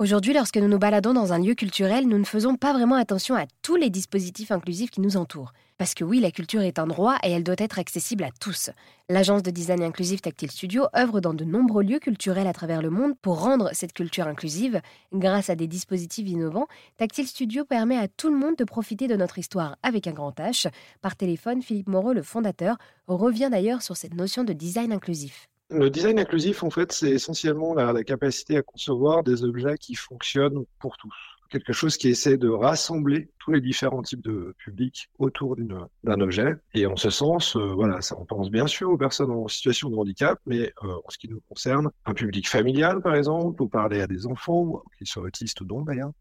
Aujourd'hui, lorsque nous nous baladons dans un lieu culturel, nous ne faisons pas vraiment attention à tous les dispositifs inclusifs qui nous entourent. Parce que oui, la culture est un droit et elle doit être accessible à tous. L'agence de design inclusif Tactile Studio œuvre dans de nombreux lieux culturels à travers le monde pour rendre cette culture inclusive. Grâce à des dispositifs innovants, Tactile Studio permet à tout le monde de profiter de notre histoire avec un grand H. Par téléphone, Philippe Moreau, le fondateur, revient d'ailleurs sur cette notion de design inclusif. Le design inclusif, en fait, c'est essentiellement la, capacité à concevoir des objets qui fonctionnent pour tous. Quelque chose qui essaie de rassembler tous les différents types de publics autour d'un objet. Et en ce sens, euh, voilà, ça, on pense bien sûr aux personnes en situation de handicap, mais euh, en ce qui nous concerne, un public familial, par exemple, ou parler à des enfants, qu'ils soient autistes ou non d'ailleurs,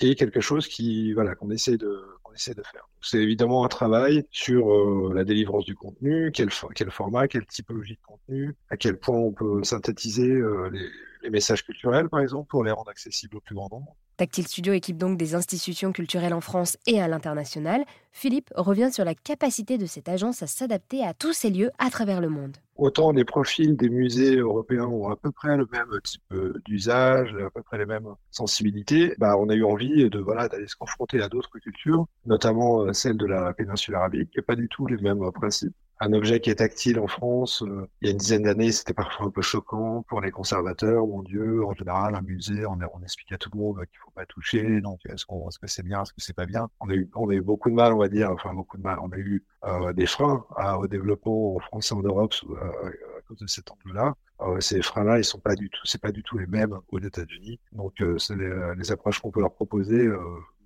et quelque chose qui, voilà, qu'on essaie de, C'est évidemment un travail sur euh, la délivrance du contenu, quel, quel format, quelle typologie de contenu, à quel point on peut synthétiser euh, les, les messages culturels, par exemple, pour les rendre accessibles au plus grand nombre. Tactile Studio équipe donc des institutions culturelles en France et à l'international. Philippe revient sur la capacité de cette agence à s'adapter à tous ces lieux à travers le monde. Autant les profils des musées européens ont à peu près le même type euh, d'usage, à peu près les mêmes sensibilités, bah, on a eu envie de voilà d'aller se confronter à d'autres cultures, notamment euh, celle de la péninsule arabique, qui n'a pas du tout les mêmes principes un objet qui est tactile en France, euh, il y a une dizaine d'années, c'était parfois un peu choquant pour les conservateurs. Mon Dieu, en général, un musée, on, explique à tout le monde qu'il faut pas toucher. Donc, est-ce qu'on, est-ce que c'est bien, est-ce que c'est pas bien? On a eu, on a eu beaucoup de mal, on va dire, enfin beaucoup de mal. On a eu euh, des freins au développement en France et en Europe euh, à cause de cet angle-là. ces freins-là, ils sont pas du tout, c'est pas du tout les mêmes aux États-Unis. Donc, les, approches qu'on peut leur proposer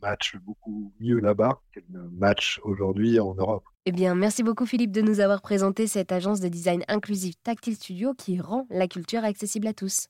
matchent beaucoup mieux là-bas qu'elles ne matchent aujourd'hui en Europe. Eh bien, merci beaucoup Philippe de nous avoir présenté cette agence de design inclusif Tactile Studio qui rend la culture accessible à tous.